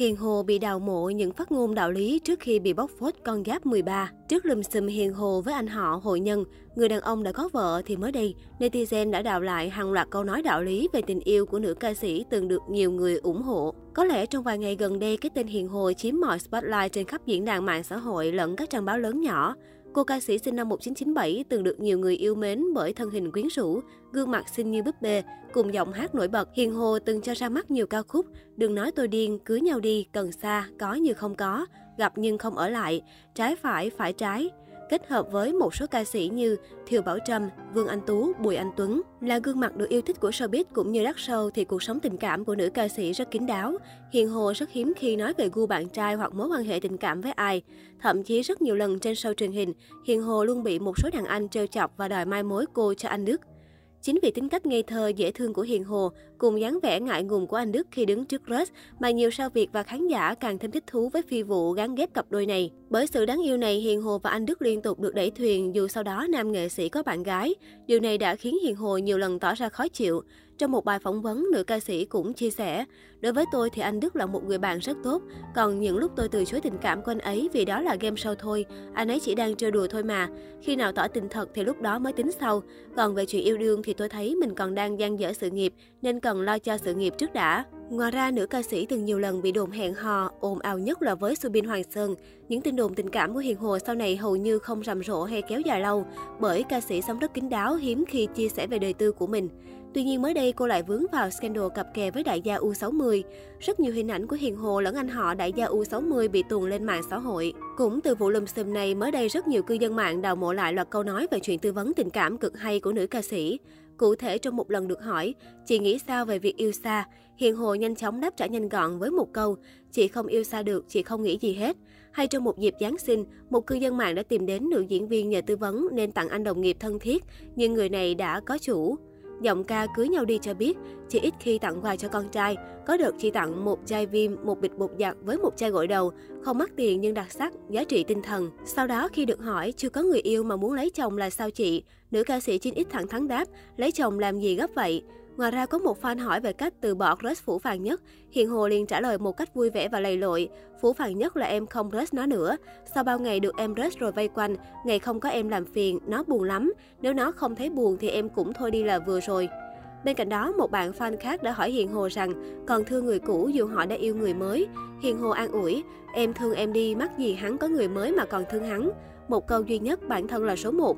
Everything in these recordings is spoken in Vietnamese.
Hiền Hồ bị đào mộ những phát ngôn đạo lý trước khi bị bóc phốt con giáp 13. Trước lùm xùm Hiền Hồ với anh họ hội nhân, người đàn ông đã có vợ thì mới đây, netizen đã đào lại hàng loạt câu nói đạo lý về tình yêu của nữ ca sĩ từng được nhiều người ủng hộ. Có lẽ trong vài ngày gần đây, cái tên Hiền Hồ chiếm mọi spotlight trên khắp diễn đàn mạng xã hội lẫn các trang báo lớn nhỏ. Cô ca sĩ sinh năm 1997 từng được nhiều người yêu mến bởi thân hình quyến rũ, gương mặt xinh như búp bê, cùng giọng hát nổi bật. Hiền Hồ từng cho ra mắt nhiều ca khúc Đừng nói tôi điên, cưới nhau đi, cần xa, có như không có, gặp nhưng không ở lại, trái phải, phải trái kết hợp với một số ca sĩ như Thiều Bảo Trâm, Vương Anh Tú, Bùi Anh Tuấn. Là gương mặt được yêu thích của showbiz cũng như đắt show thì cuộc sống tình cảm của nữ ca sĩ rất kín đáo. Hiền Hồ rất hiếm khi nói về gu bạn trai hoặc mối quan hệ tình cảm với ai. Thậm chí rất nhiều lần trên show truyền hình, Hiền Hồ luôn bị một số đàn anh trêu chọc và đòi mai mối cô cho anh Đức. Chính vì tính cách ngây thơ, dễ thương của Hiền Hồ cùng dáng vẻ ngại ngùng của anh Đức khi đứng trước Rush mà nhiều sao Việt và khán giả càng thêm thích thú với phi vụ gắn ghép cặp đôi này. Bởi sự đáng yêu này, Hiền Hồ và anh Đức liên tục được đẩy thuyền dù sau đó nam nghệ sĩ có bạn gái. Điều này đã khiến Hiền Hồ nhiều lần tỏ ra khó chịu. Trong một bài phỏng vấn, nữ ca sĩ cũng chia sẻ, đối với tôi thì anh Đức là một người bạn rất tốt, còn những lúc tôi từ chối tình cảm của anh ấy vì đó là game show thôi, anh ấy chỉ đang chơi đùa thôi mà. Khi nào tỏ tình thật thì lúc đó mới tính sau. Còn về chuyện yêu đương thì tôi thấy mình còn đang dang dở sự nghiệp nên cần lo cho sự nghiệp trước đã. Ngoài ra, nữ ca sĩ từng nhiều lần bị đồn hẹn hò, ồn ào nhất là với Subin Hoàng Sơn. Những tin đồn tình cảm của Hiền Hồ sau này hầu như không rầm rộ hay kéo dài lâu, bởi ca sĩ sống rất kín đáo, hiếm khi chia sẻ về đời tư của mình. Tuy nhiên mới đây cô lại vướng vào scandal cặp kè với đại gia U60. Rất nhiều hình ảnh của Hiền Hồ lẫn anh họ đại gia U60 bị tuồn lên mạng xã hội. Cũng từ vụ lùm xùm này mới đây rất nhiều cư dân mạng đào mộ lại loạt câu nói về chuyện tư vấn tình cảm cực hay của nữ ca sĩ. Cụ thể trong một lần được hỏi, chị nghĩ sao về việc yêu xa? Hiền Hồ nhanh chóng đáp trả nhanh gọn với một câu, chị không yêu xa được, chị không nghĩ gì hết. Hay trong một dịp Giáng sinh, một cư dân mạng đã tìm đến nữ diễn viên nhờ tư vấn nên tặng anh đồng nghiệp thân thiết, nhưng người này đã có chủ. Giọng ca cưới nhau đi cho biết, chị ít khi tặng quà cho con trai. Có đợt chỉ tặng một chai viêm, một bịch bột giặt với một chai gội đầu, không mắc tiền nhưng đặc sắc, giá trị tinh thần. Sau đó khi được hỏi chưa có người yêu mà muốn lấy chồng là sao chị, nữ ca sĩ 9X thẳng thắn đáp, lấy chồng làm gì gấp vậy? Ngoài ra có một fan hỏi về cách từ bỏ crush Phủ Phàng Nhất. hiền Hồ liền trả lời một cách vui vẻ và lầy lội. Phủ Phàng Nhất là em không crush nó nữa. Sau bao ngày được em crush rồi vây quanh, ngày không có em làm phiền, nó buồn lắm. Nếu nó không thấy buồn thì em cũng thôi đi là vừa rồi. Bên cạnh đó, một bạn fan khác đã hỏi Hiền Hồ rằng còn thương người cũ dù họ đã yêu người mới. Hiền Hồ an ủi, em thương em đi, mắc gì hắn có người mới mà còn thương hắn. Một câu duy nhất bản thân là số 1.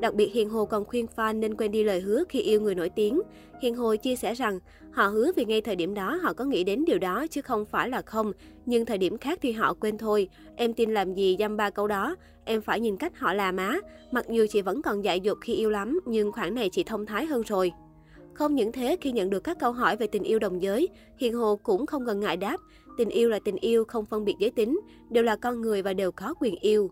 Đặc biệt Hiền Hồ còn khuyên fan nên quên đi lời hứa khi yêu người nổi tiếng. Hiền Hồ chia sẻ rằng họ hứa vì ngay thời điểm đó họ có nghĩ đến điều đó chứ không phải là không, nhưng thời điểm khác thì họ quên thôi. Em tin làm gì dăm ba câu đó, em phải nhìn cách họ làm á. Mặc dù chị vẫn còn dại dột khi yêu lắm, nhưng khoảng này chị thông thái hơn rồi. Không những thế, khi nhận được các câu hỏi về tình yêu đồng giới, Hiền Hồ cũng không ngần ngại đáp, tình yêu là tình yêu không phân biệt giới tính, đều là con người và đều có quyền yêu.